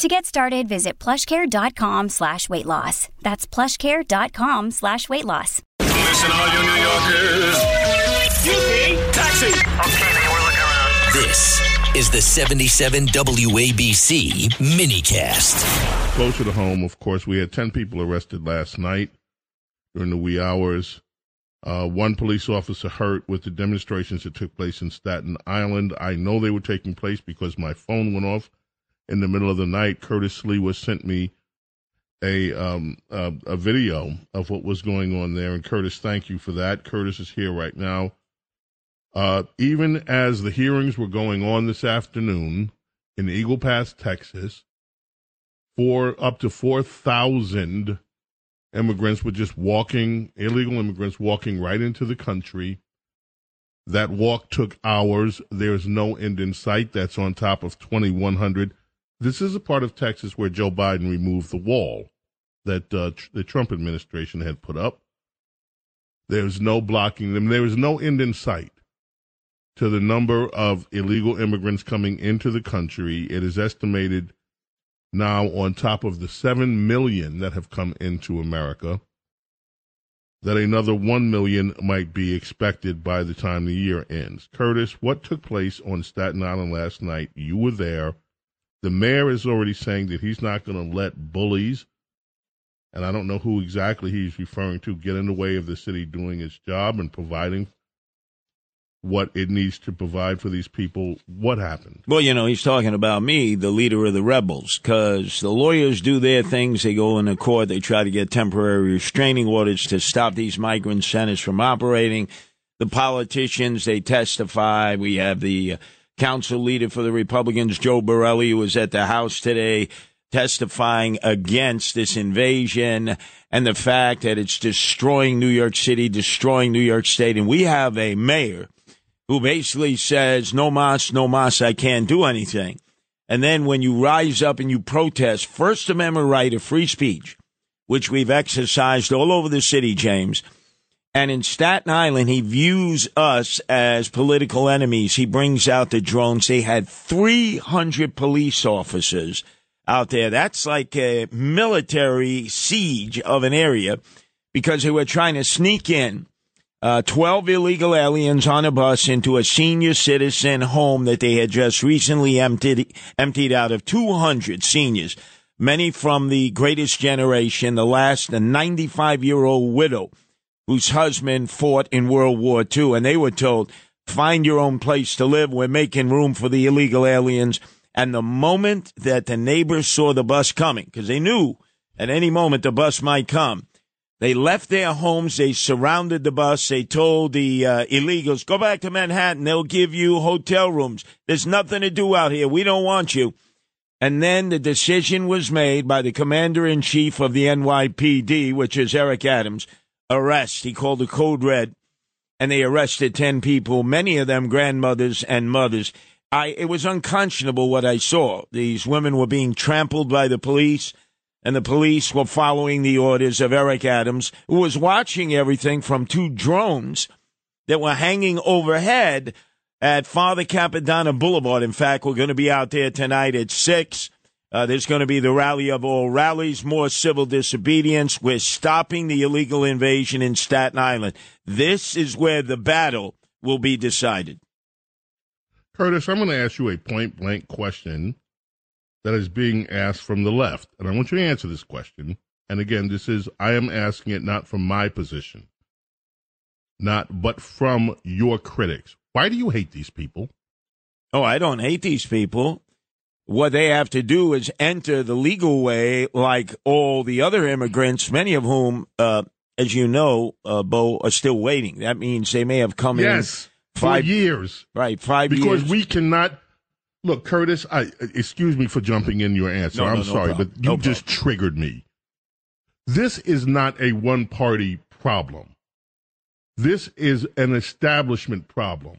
To get started, visit plushcare.com slash weight loss. That's plushcare.com slash weight loss. Listen, all you New Yorkers. You Taxi. Okay, man, we're looking around. This is the 77 WABC minicast. Closer to home, of course, we had 10 people arrested last night during the wee hours. Uh, one police officer hurt with the demonstrations that took place in Staten Island. I know they were taking place because my phone went off in the middle of the night. Curtis Sliwa sent me a um, a, a video of what was going on there, and Curtis, thank you for that. Curtis is here right now. Uh, even as the hearings were going on this afternoon in Eagle Pass, Texas, for up to four thousand immigrants were just walking, illegal immigrants walking right into the country. That walk took hours. There's no end in sight. That's on top of 2,100. This is a part of Texas where Joe Biden removed the wall that uh, tr- the Trump administration had put up. There's no blocking them. There is no end in sight to the number of illegal immigrants coming into the country. It is estimated now on top of the 7 million that have come into America, that another 1 million might be expected by the time the year ends. Curtis, what took place on Staten Island last night? You were there. The mayor is already saying that he's not going to let bullies, and I don't know who exactly he's referring to, get in the way of the city doing its job and providing what it needs to provide for these people. What happened? Well, you know, he's talking about me, the leader of the rebels, because the lawyers do their things. They go into court. They try to get temporary restraining orders to stop these migrant centers from operating. The politicians, they testify. We have the uh, council leader for the Republicans, Joe Borelli, was at the House today testifying against this invasion and the fact that it's destroying New York City, destroying New York State. And we have a mayor who basically says, no mas, no mas, I can't do anything. And then when you rise up and you protest First Amendment right of free speech, which we've exercised all over the city, James, and in Staten Island, he views us as political enemies. He brings out the drones. They had 300 police officers out there. That's like a military siege of an area because they were trying to sneak in uh, 12 illegal aliens on a bus into a senior citizen home that they had just recently emptied, emptied out of 200 seniors, many from the greatest generation, the last, a 95 year old widow whose husband fought in World War II. And they were told, find your own place to live. We're making room for the illegal aliens. And the moment that the neighbors saw the bus coming, because they knew at any moment the bus might come, they left their homes. They surrounded the bus. They told the uh, illegals, go back to Manhattan. They'll give you hotel rooms. There's nothing to do out here. We don't want you. And then the decision was made by the commander in chief of the NYPD, which is Eric Adams, arrest. He called the code red and they arrested 10 people, many of them grandmothers and mothers. I, it was unconscionable what I saw. These women were being trampled by the police and the police were following the orders of Eric Adams, who was watching everything from two drones that were hanging overhead at Father Capodanno Boulevard. In fact, we're going to be out there tonight at 6. Uh, there's going to be the rally of all rallies, more civil disobedience. We're stopping the illegal invasion in Staten Island. This is where the battle will be decided. Curtis, I'm going to ask you a point blank question that is being asked from the left. And I want you to answer this question. And again, this is, I am asking it not from my position, not, but from your critics. Why do you hate these people? Oh, I don't hate these people. What they have to do is enter the legal way, like all the other immigrants, many of whom, uh, as you know, uh, Bo, are still waiting. That means they may have come yes, in five years. Right, five because years. Because we cannot Look, Curtis, I excuse me for jumping in your answer. No, I'm no, sorry, but you just triggered me. This is not a one party problem. This is an establishment problem.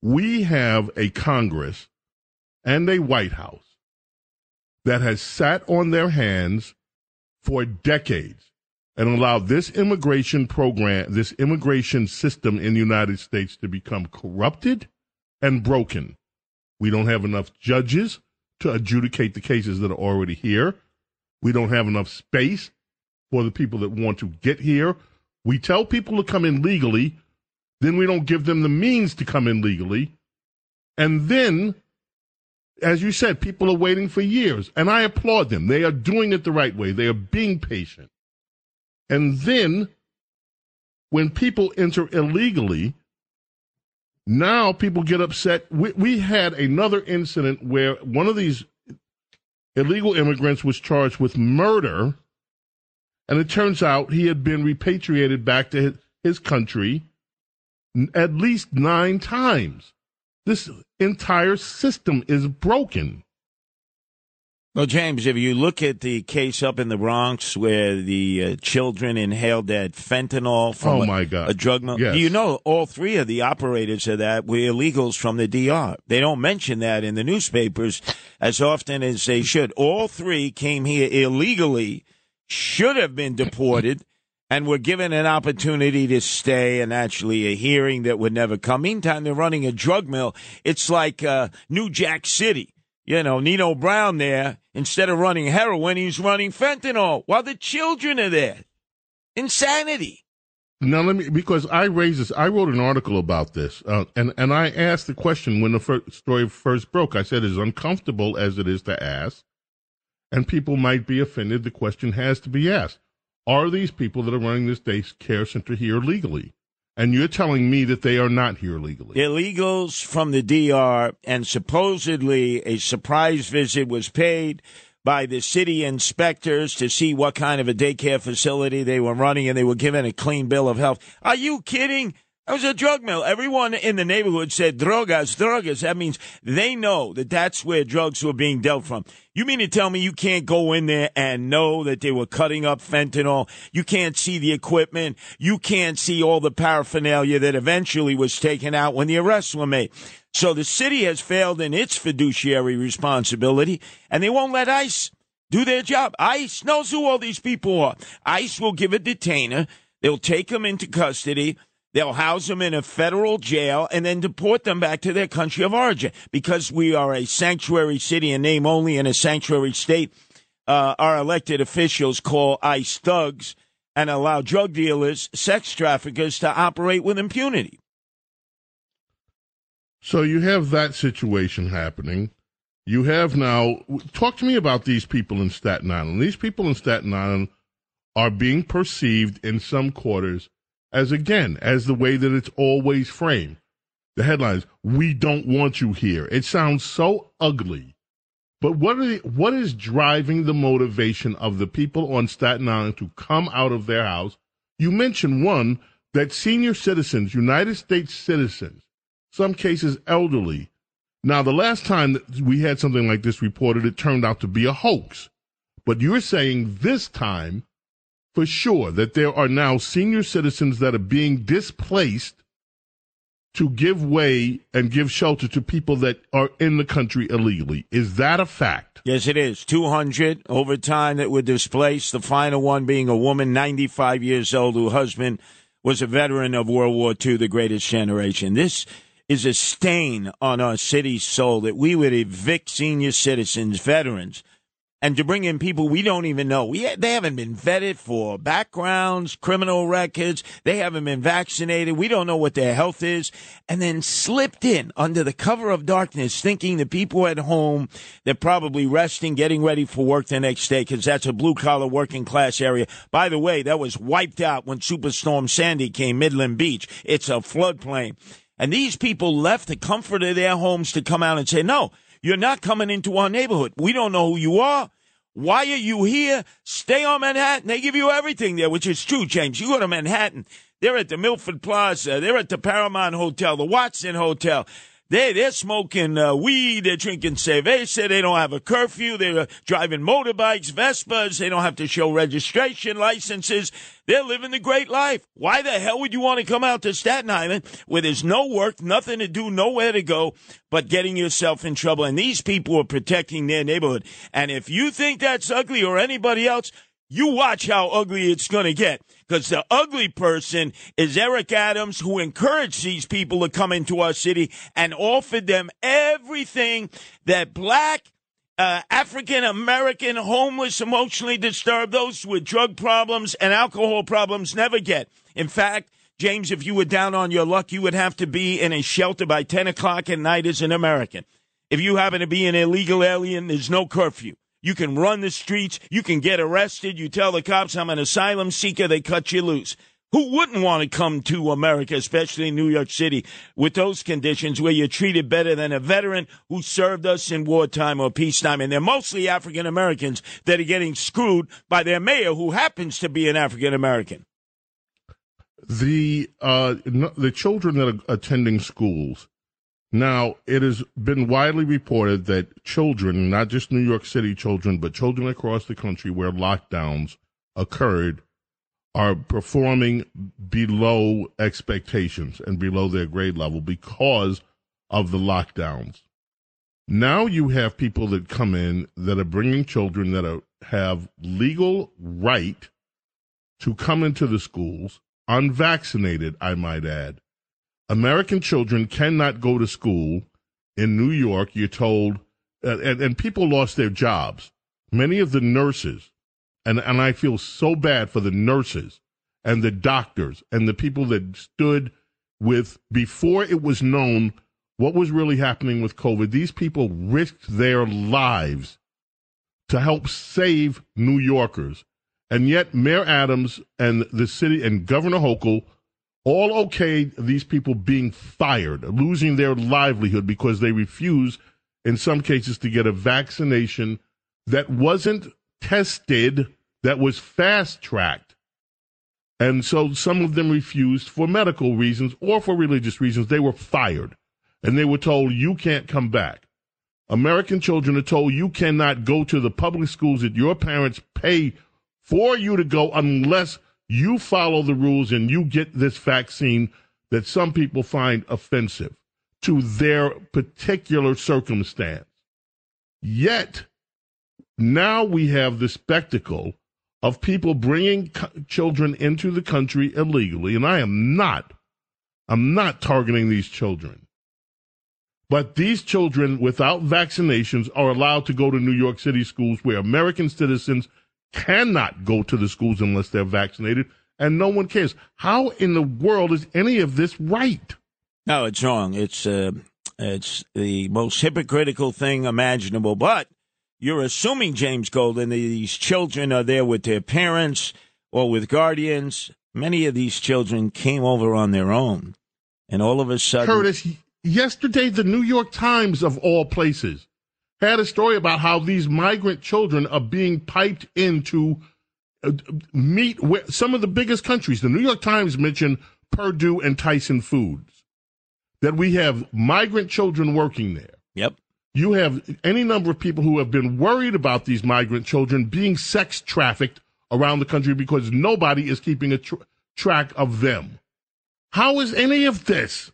We have a Congress and a White House that has sat on their hands for decades and allowed this immigration program, this immigration system in the United States to become corrupted and broken. We don't have enough judges to adjudicate the cases that are already here. We don't have enough space for the people that want to get here. We tell people to come in legally, then we don't give them the means to come in legally. And then, as you said, people are waiting for years. And I applaud them. They are doing it the right way, they are being patient. And then, when people enter illegally, now people get upset. We, we had another incident where one of these illegal immigrants was charged with murder, and it turns out he had been repatriated back to his, country at least nine times. This entire system is broken. Well, James, if you look at the case up in the Bronx where the uh, children inhaled that fentanyl from Oh, my a, God. a drug mill, Yes. you know all three of the operators of that were illegals from the DR? They don't mention that in the newspapers as often as they should. All three came here illegally, should have been deported, and were given an opportunity to stay and actually a hearing that would never come. Meantime, they're running a drug mill. It's like uh, New Jack City you know, Nino Brown there, instead of running heroin, he's running fentanyl while the children are there. Insanity. Now let me because I raised this. I wrote an article about this, uh, and and I asked the question when the story first broke. I said, as uncomfortable as it is to ask, and people might be offended, the question has to be asked: Are these people that are running this day care center here legally? And you're telling me that they are not here legally. Illegals from the DR, and supposedly a surprise visit was paid by the city inspectors to see what kind of a daycare facility they were running, and they were given a clean bill of health. Are you kidding? That was a drug mill. Everyone in the neighborhood said drogas, drogas. That means they know that that's where drugs were being dealt from. You mean to tell me you can't go in there and know that they were cutting up fentanyl? You can't see the equipment. You can't see all the paraphernalia that eventually was taken out when the arrests were made. So the city has failed in its fiduciary responsibility and they won't let ICE do their job. ICE knows who all these people are. ICE will give a detainer. They'll take them into custody. They'll house them in a federal jail and then deport them back to their country of origin. Because we are a sanctuary city and name only in a sanctuary state, uh, our elected officials call ICE thugs and allow drug dealers, sex traffickers to operate with impunity. So you have that situation happening. You have now, talk to me about these people in Staten Island. These people in Staten Island are being perceived in some quarters as, again, as the way that it's always framed. The headlines, we don't want you here. It sounds so ugly. But what, are the, what is driving the motivation of the people on Staten Island to come out of their house? You mentioned one that senior citizens, United States citizens, some cases elderly. Now, the last time that we had something like this reported, it turned out to be a hoax. But you're saying this time, for sure, that there are now senior citizens that are being displaced to give way and give shelter to people that are in the country illegally. Is that a fact? Yes, it is. 200 over time that were displaced. The final one being a woman, 95 years old, whose husband was a veteran of World War II, the greatest generation. This is a stain on our city's soul that we would evict senior citizens, veterans, and to bring in people we don't even know. We, they haven't been vetted for backgrounds, criminal records. They haven't been vaccinated. We don't know what their health is. And then slipped in under the cover of darkness, thinking the people at home, they're probably resting, getting ready for work the next day because that's a blue collar working class area. By the way, that was wiped out when Superstorm Sandy came Midland Beach. It's a floodplain. And these people left the comfort of their homes to come out and say, no, you're not coming into our neighborhood. We don't know who you are. Why are you here? Stay on Manhattan. They give you everything there, which is true, James. You go to Manhattan. They're at the Milford Plaza. They're at the Paramount Hotel, the Watson Hotel. They they're smoking uh, weed, they're drinking cerveza, they don't have a curfew, they're uh, driving motorbikes, Vespas, they don't have to show registration licenses. They're living the great life. Why the hell would you want to come out to Staten Island where there's no work, nothing to do, nowhere to go, but getting yourself in trouble? And these people are protecting their neighborhood. And if you think that's ugly or anybody else, you watch how ugly it's going to get. Because the ugly person is Eric Adams, who encouraged these people to come into our city and offered them everything that black, uh, African American, homeless, emotionally disturbed, those with drug problems and alcohol problems never get. In fact, James, if you were down on your luck, you would have to be in a shelter by 10 o'clock at night as an American. If you happen to be an illegal alien, there's no curfew. You can run the streets. You can get arrested. You tell the cops I'm an asylum seeker. They cut you loose. Who wouldn't want to come to America, especially New York City, with those conditions where you're treated better than a veteran who served us in wartime or peacetime? And they're mostly African Americans that are getting screwed by their mayor, who happens to be an African American. The uh, the children that are attending schools now, it has been widely reported that children, not just New York City children, but children across the country where lockdowns occurred, are performing below expectations and below their grade level because of the lockdowns. Now you have people that come in that are bringing children that are, have legal right to come into the schools, unvaccinated, I might add American children cannot go to school in New York. You're told, and, and people lost their jobs. Many of the nurses, and, and I feel so bad for the nurses and the doctors and the people that stood with, before it was known what was really happening with COVID, these people risked their lives to help save New Yorkers. And yet, Mayor Adams and the city and Governor Hochul all okay these people being fired, losing their livelihood because they refuse, in some cases, to get a vaccination that wasn't tested, that was fast tracked. And so some of them refused for medical reasons or for religious reasons. They were fired and they were told, you can't come back. American children are told you cannot go to the public schools that your parents pay for you to go unless you follow the rules and you get this vaccine that some people find offensive to their particular circumstance. Yet, now we have the spectacle of people bringing co- children into the country illegally, and I am not, I'm not targeting these children. But these children without vaccinations are allowed to go to New York City schools where American citizens cannot go to the schools unless they're vaccinated, and no one cares. How in the world is any of this right? No, it's wrong. It's uh, it's the most hypocritical thing imaginable. But you're assuming, James Golden, that these children are there with their parents or with guardians. Many of these children came over on their own, and all of a sudden, Curtis. Yesterday, the New York Times, of all places, had a story about how these migrant children are being piped into uh, meet some of the biggest countries. The New York Times mentioned Perdue and Tyson Foods. That we have migrant children working there. Yep. You have any number of people who have been worried about these migrant children being sex trafficked around the country because nobody is keeping a tr- track of them. How is any of this?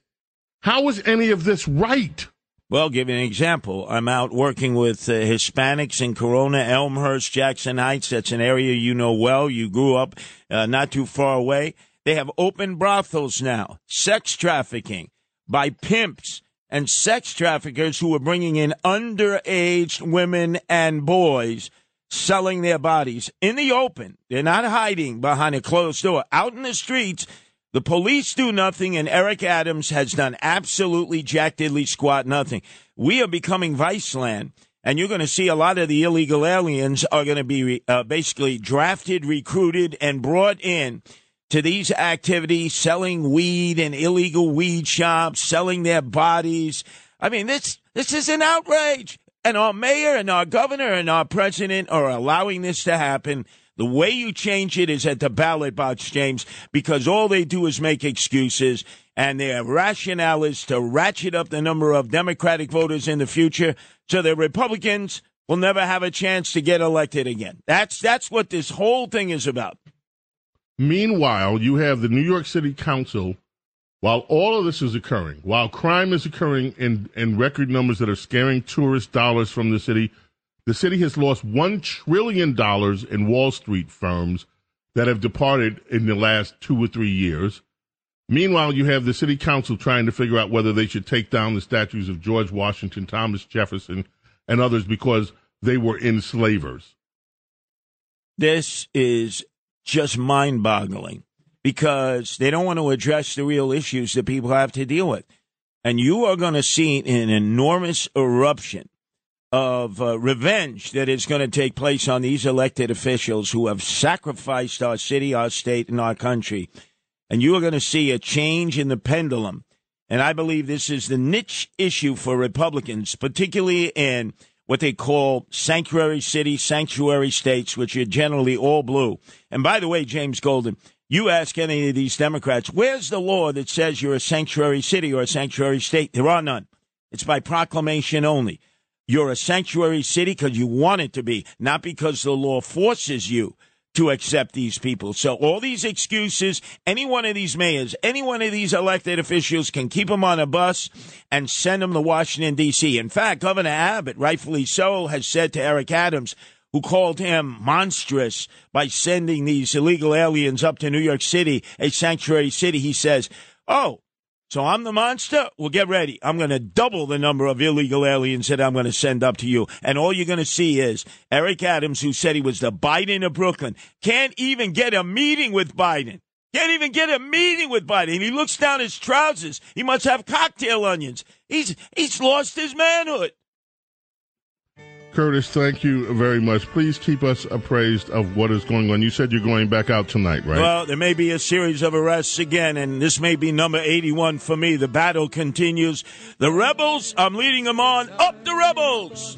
How is any of this right? Well, give you an example. I'm out working with uh, Hispanics in Corona, Elmhurst, Jackson Heights. That's an area you know well. You grew up uh, not too far away. They have open brothels now, sex trafficking by pimps and sex traffickers who are bringing in underage women and boys selling their bodies in the open. They're not hiding behind a closed door. Out in the streets, the police do nothing, and Eric Adams has done absolutely jack diddly squat nothing. We are becoming Viceland, and you're going to see a lot of the illegal aliens are going to be uh, basically drafted, recruited, and brought in to these activities, selling weed in illegal weed shops, selling their bodies. I mean, this this is an outrage, and our mayor and our governor and our president are allowing this to happen. The way you change it is at the ballot box, James, because all they do is make excuses, and their rationale is to ratchet up the number of Democratic voters in the future so the Republicans will never have a chance to get elected again. That's that's what this whole thing is about. Meanwhile, you have the New York City Council, while all of this is occurring, while crime is occurring in, in record numbers that are scaring tourist dollars from the city, the city has lost $1 trillion in Wall Street firms that have departed in the last two or three years. Meanwhile, you have the city council trying to figure out whether they should take down the statues of George Washington, Thomas Jefferson, and others because they were enslavers. This is just mind boggling because they don't want to address the real issues that people have to deal with. And you are going to see an enormous eruption of uh, revenge that is going to take place on these elected officials who have sacrificed our city, our state, and our country. And you are going to see a change in the pendulum. And I believe this is the niche issue for Republicans, particularly in what they call sanctuary cities, sanctuary states, which are generally all blue. And by the way, James Golden, you ask any of these Democrats, where's the law that says you're a sanctuary city or a sanctuary state? There are none. It's by proclamation only. You're a sanctuary city because you want it to be, not because the law forces you to accept these people. So all these excuses, any one of these mayors, any one of these elected officials can keep them on a bus and send them to Washington, D.C. In fact, Governor Abbott, rightfully so, has said to Eric Adams, who called him monstrous by sending these illegal aliens up to New York City, a sanctuary city. He says, Oh, so I'm the monster? Well, get ready. I'm going to double the number of illegal aliens that I'm going to send up to you. And all you're going to see is Eric Adams, who said he was the Biden of Brooklyn, can't even get a meeting with Biden. Can't even get a meeting with Biden. He looks down his trousers. He must have cocktail onions. He's, he's lost his manhood. Curtis, thank you very much. Please keep us appraised of what is going on. You said you're going back out tonight, right? Well, there may be a series of arrests again, and this may be number 81 for me. The battle continues. The rebels, I'm leading them on. Up the rebels!